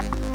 Thank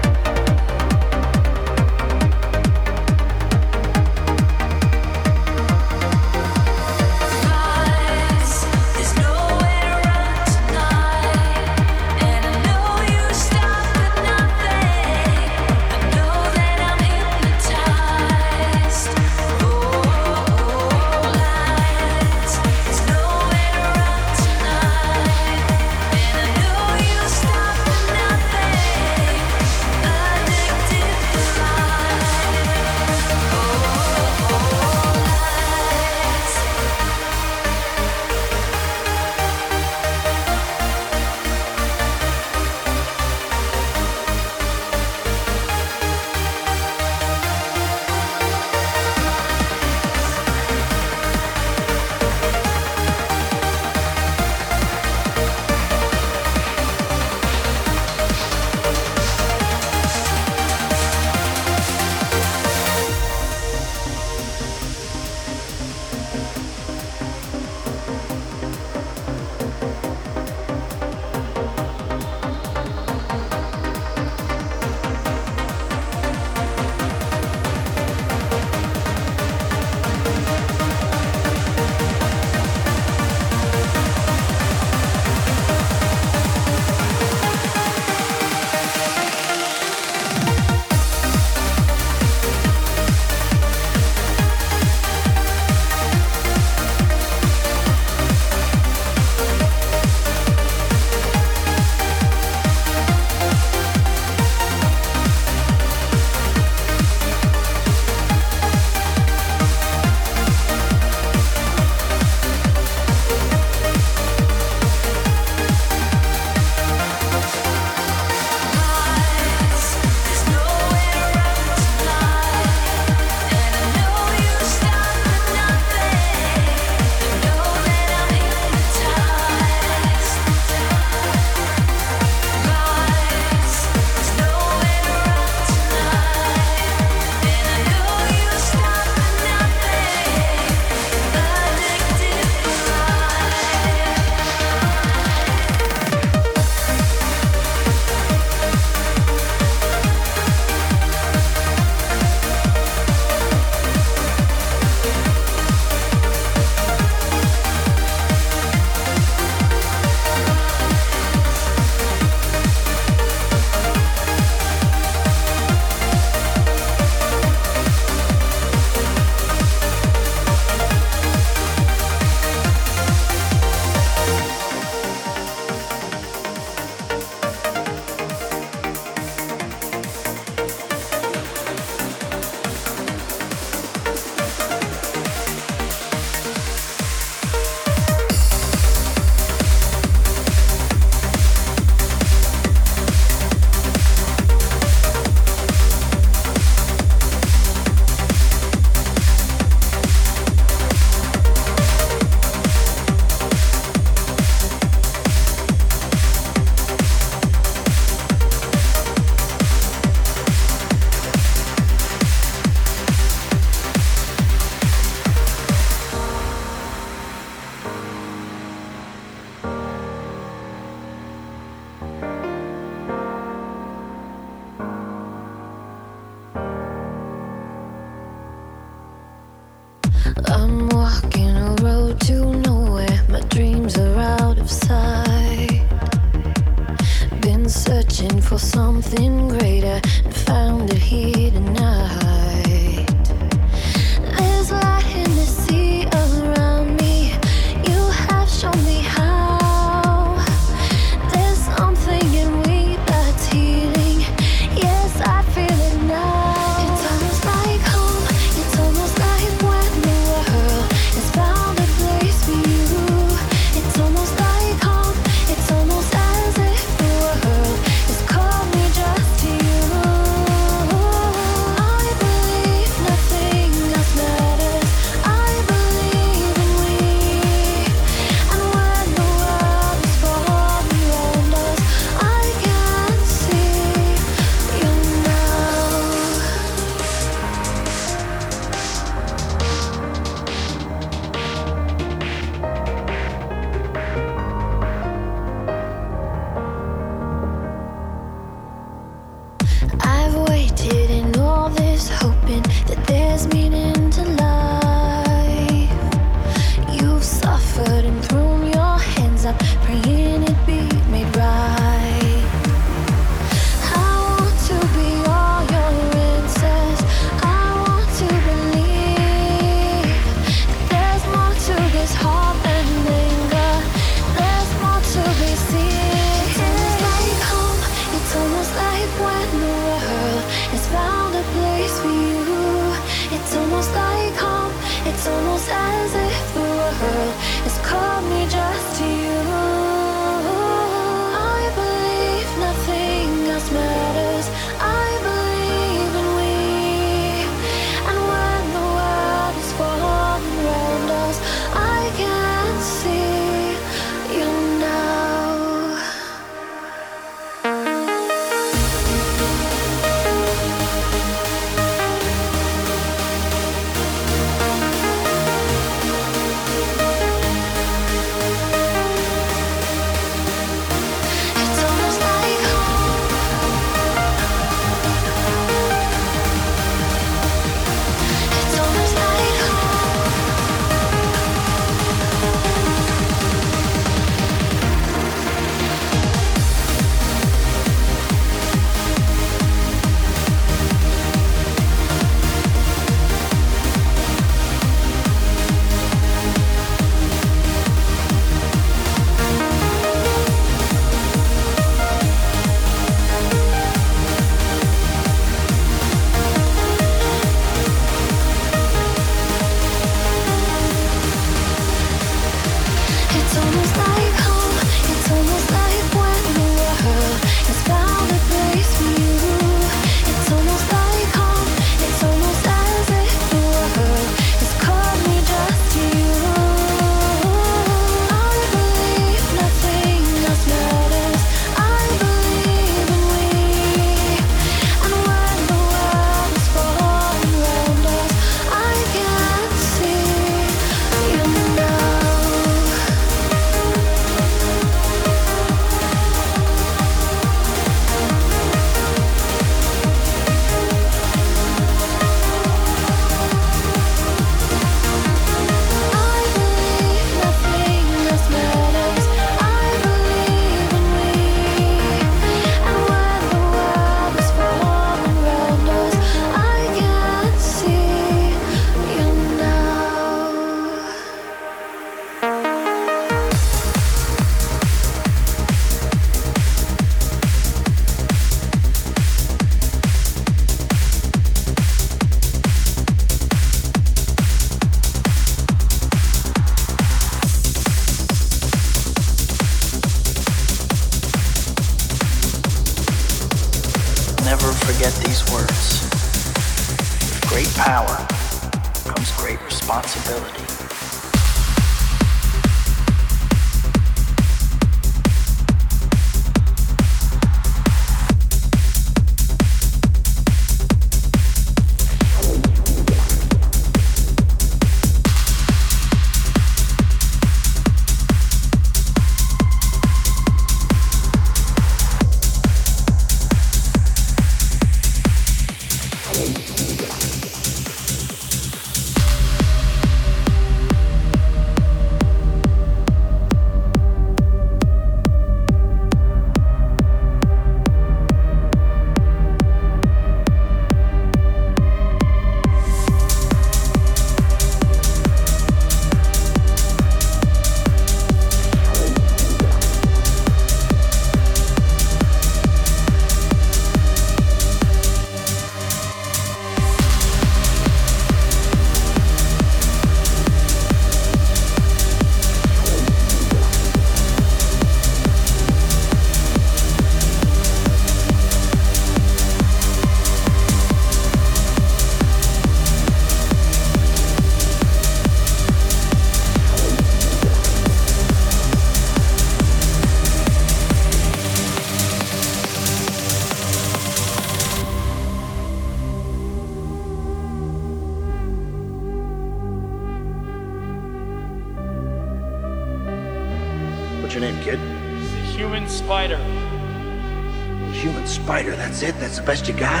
that's the best you got?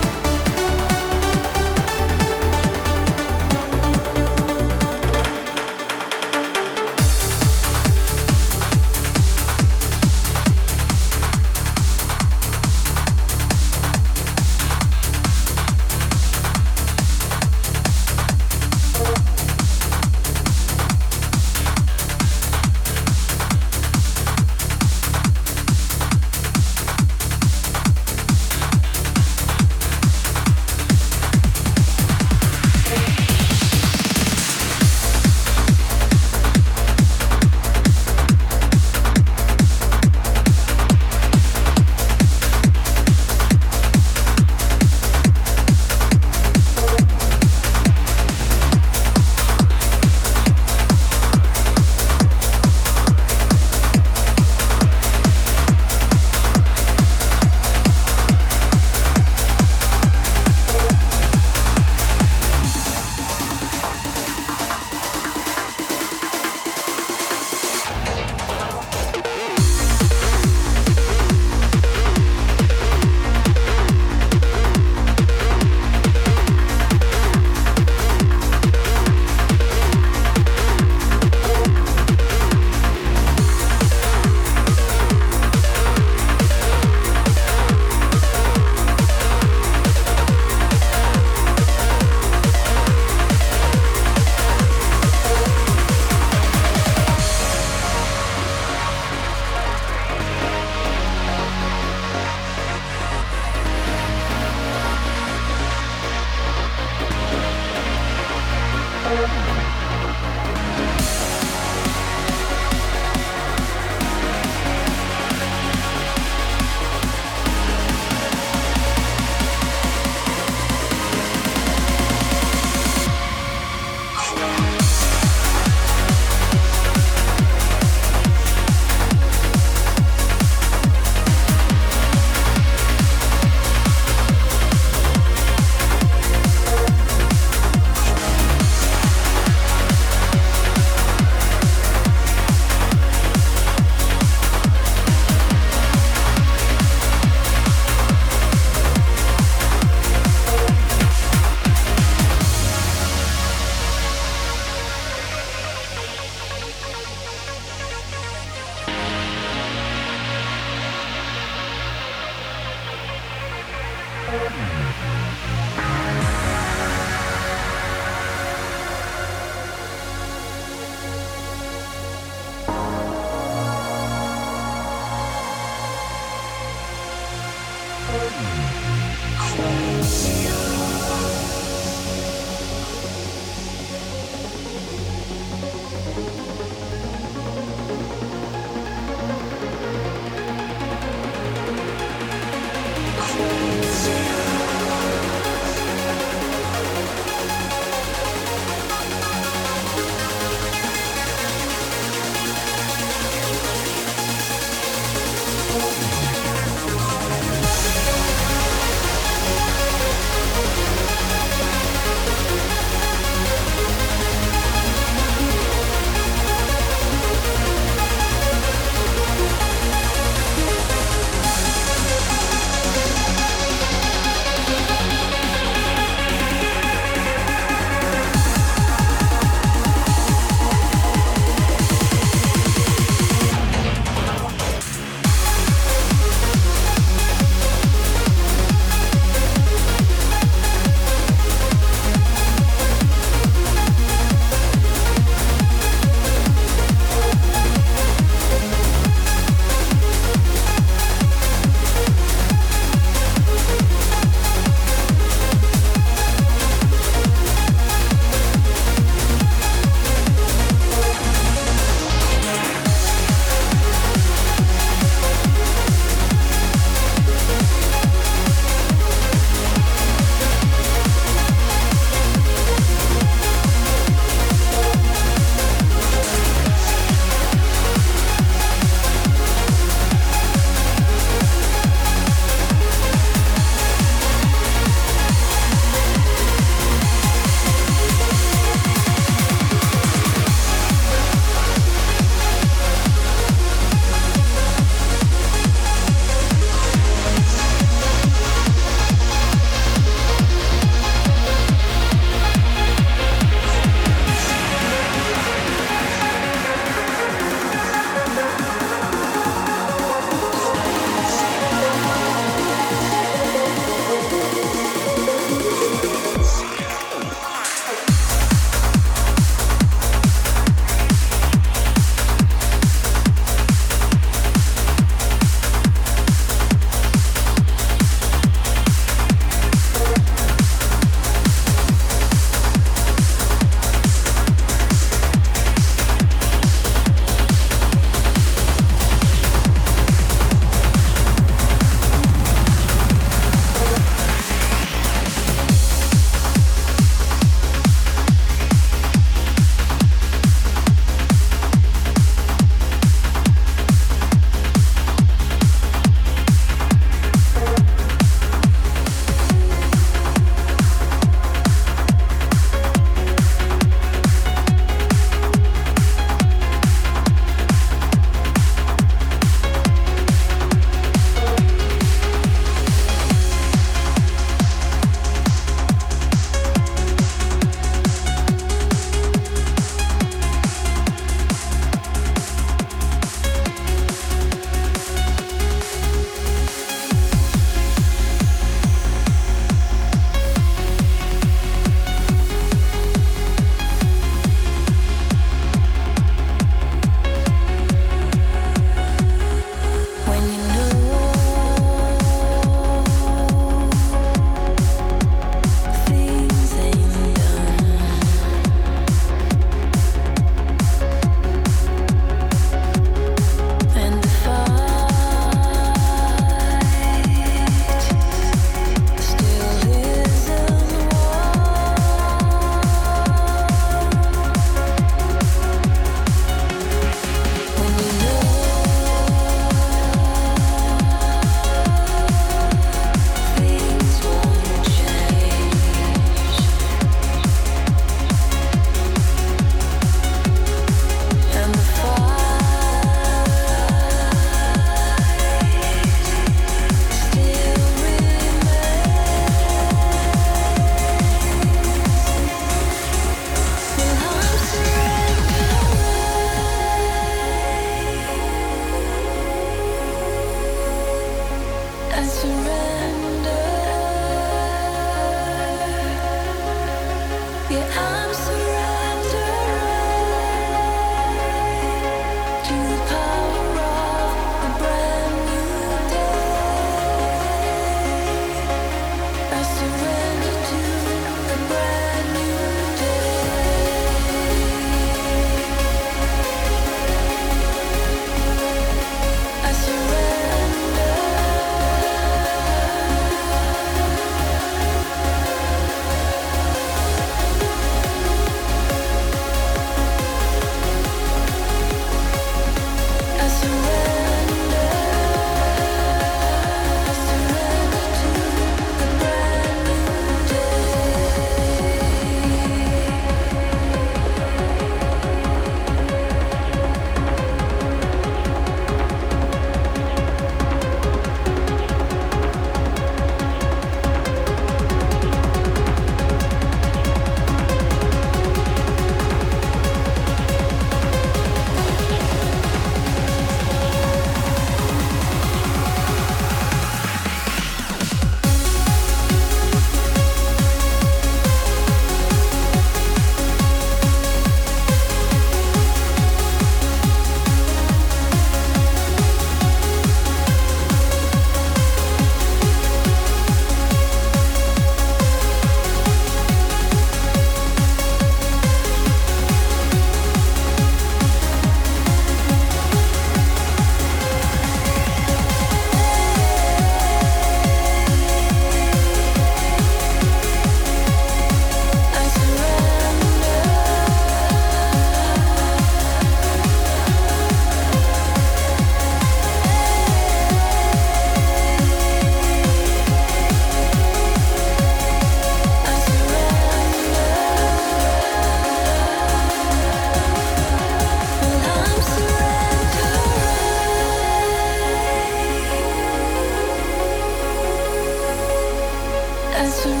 That's